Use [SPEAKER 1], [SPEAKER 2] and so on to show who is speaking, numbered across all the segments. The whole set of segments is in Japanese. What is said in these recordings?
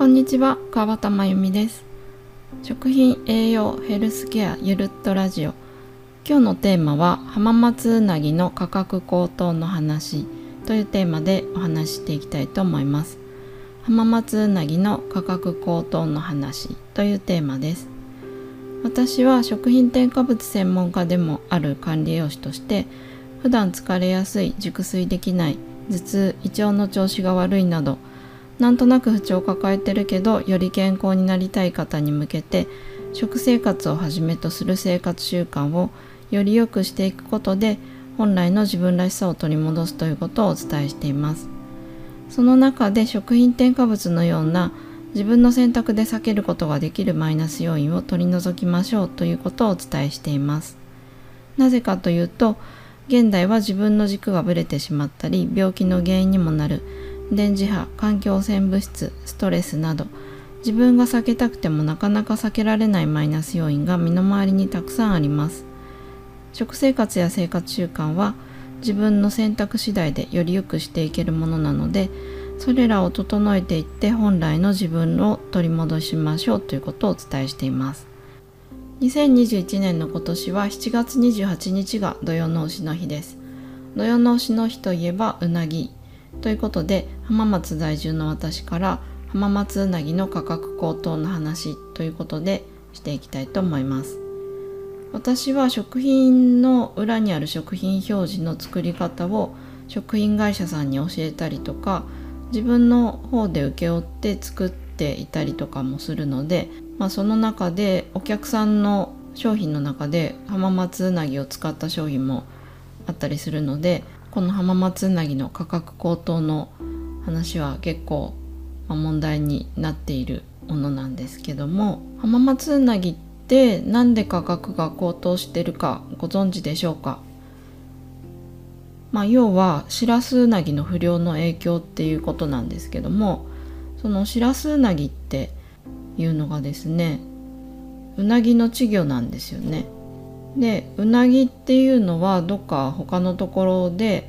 [SPEAKER 1] こんにちは川端真由美です。食品栄養ヘルスケアゆるっとラジオ。今日のテーマは浜松うなぎの価格高騰の話というテーマでお話していきたいと思います。浜松うなぎの価格高騰の話というテーマです。私は食品添加物専門家でもある管理栄養士として普段疲れやすい熟睡できない頭痛胃腸の調子が悪いなどなんとなく不調を抱えてるけどより健康になりたい方に向けて食生活をはじめとする生活習慣をより良くしていくことで本来の自分らしさを取り戻すということをお伝えしています。その中で食品添加物のような自分の選択で避けることができるマイナス要因を取り除きましょうということをお伝えしています。なぜかというと現代は自分の軸がぶれてしまったり病気の原因にもなる電磁波環境汚染物質ストレスなど自分が避けたくてもなかなか避けられないマイナス要因が身の回りにたくさんあります。食生活や生活習慣は自分の選択次第でより良くしていけるものなのでそれらを整えていって本来の自分を取り戻しましょうということをお伝えしています。2021年の今年は7月28日が土曜の牛の日です。土曜の牛の日といえばうなぎ。ということで浜松在住の私から浜松うなぎの価格高騰の話ということでしていきたいと思います。私は食品の裏にある食品表示の作り方を食品会社さんに教えたりとか自分の方で請け負って作っていたりとかもするので、まあ、その中でお客さんの商品の中で浜松うなぎを使った商品もあったりするのでこの浜松うなぎの価格高騰の話は結構問題になっているものなんですけども浜松うなぎって何で価格が高騰してるかご存知でしょうか？まあ要はしらすうなぎの不良の影響っていうことなんですけどもそのしらすうなぎっていうのがですねうなぎの稚魚なんですよね。でうなぎっていうのはどっか他のところで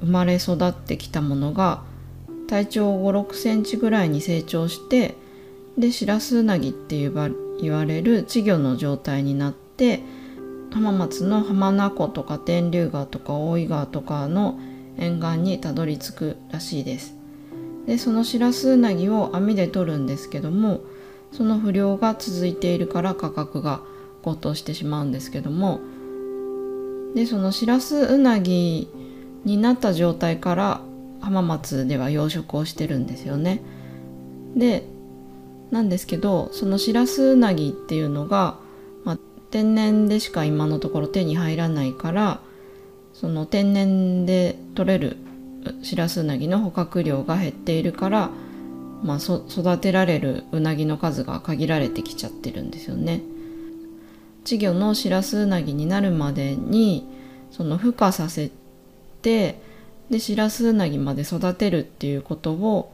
[SPEAKER 1] 生まれ育ってきたものが体長5 6センチぐらいに成長してでシラスウナギって言われる稚魚の状態になって浜松の浜名湖とか天竜川とか大井川とかの沿岸にたどり着くらしいです。でそのシラスウナギを網で取るんですけどもその不良が続いているから価格が高騰してしまうんですけどもでそのしらすうなぎになった状態から浜松では養殖をしてるんですよね。でなんですけどそのしらすうなぎっていうのが、まあ、天然でしか今のところ手に入らないからその天然で取れるしらすうなぎの捕獲量が減っているから、まあ、育てられるうなぎの数が限られてきちゃってるんですよね。稚魚のシラスウナギになるまでにその孵化させてでシラスウナギまで育てるっていうことを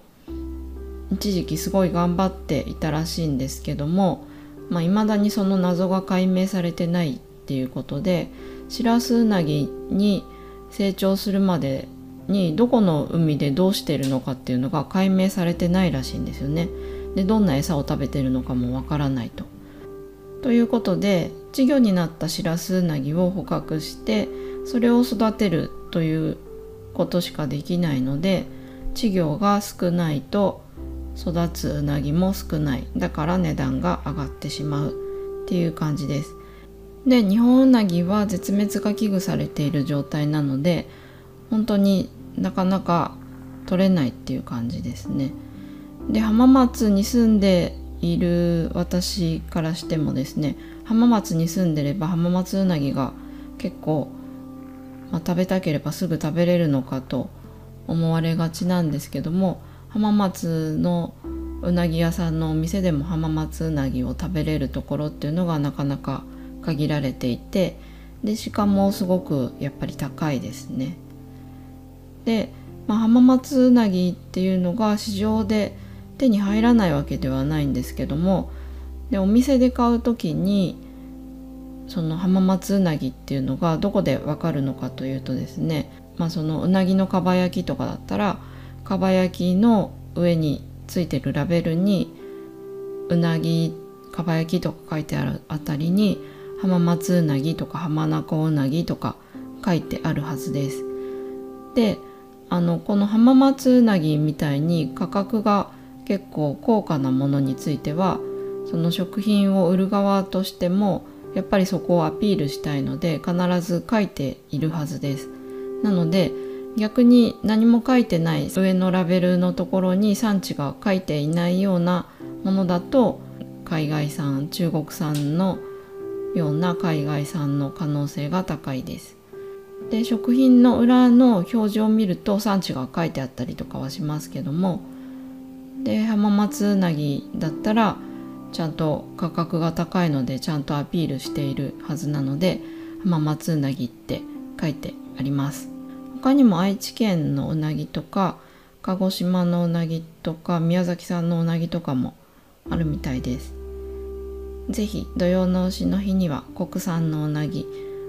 [SPEAKER 1] 一時期すごい頑張っていたらしいんですけどもいまあ、未だにその謎が解明されてないっていうことでシラスウナギに成長するまでにどこの海でどうしてるのかっていうのが解明されてないらしいんですよね。でどんな餌を食べてるのかもわからないと。ということで稚魚になったシラスウナギを捕獲してそれを育てるということしかできないので稚魚が少ないと育つうなぎも少ない。だから値段が上がってしまうっていう感じです。で日本うなぎは絶滅が危惧されている状態なので本当になかなか取れないっていう感じですね。で浜松に住んでいる私からしてもですね浜松に住んでれば浜松うなぎが結構、まあ、食べたければすぐ食べれるのかと思われがちなんですけども浜松のうなぎ屋さんのお店でも浜松うなぎを食べれるところっていうのがなかなか限られていてでしかもすごくやっぱり高いですね。で、まあ、浜松うなぎっていうのが市場で手に入らないわけではないんですけどもでお店で買う時にその浜松うなぎっていうのがどこでわかるのかというとですね、まあ、そのうなぎのかば焼きとかだったらかば焼きの上についてるラベルにうなぎかば焼きとか書いてあるあたりに浜松うなぎとか浜名湖うなぎとか書いてあるはずです。であのこの浜松うなぎみたいに価格が結構高価なものについてはその食品を売る側としてもやっぱりそこをアピールしたいので必ず書いているはずです。なので逆に何も書いてない上のラベルのところに産地が書いていないようなものだと海外産中国産のような海外産の可能性が高いです。で食品の裏の表示を見ると産地が書いてあったりとかはしますけどもで浜松うなぎだったらちゃんと価格が高いのでちゃんとアピールしているはずなので浜松うなぎって書いてあります。他にも愛知県のうなぎとか鹿児島のうなぎとか宮崎産のうなぎとかもあるみたいです。是非土用の丑の日には国産のうなぎ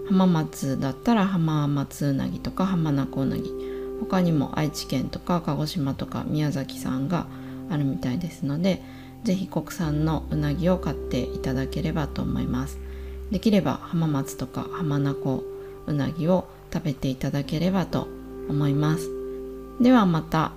[SPEAKER 1] 浜松だったら浜松うなぎとか浜名湖うなぎ。他にも愛知県とか鹿児島とか宮崎さんがあるみたいですので是非国産のうなぎを買っていただければと思います。できれば浜松とか浜名湖うなぎを食べていただければと思います。ではまた。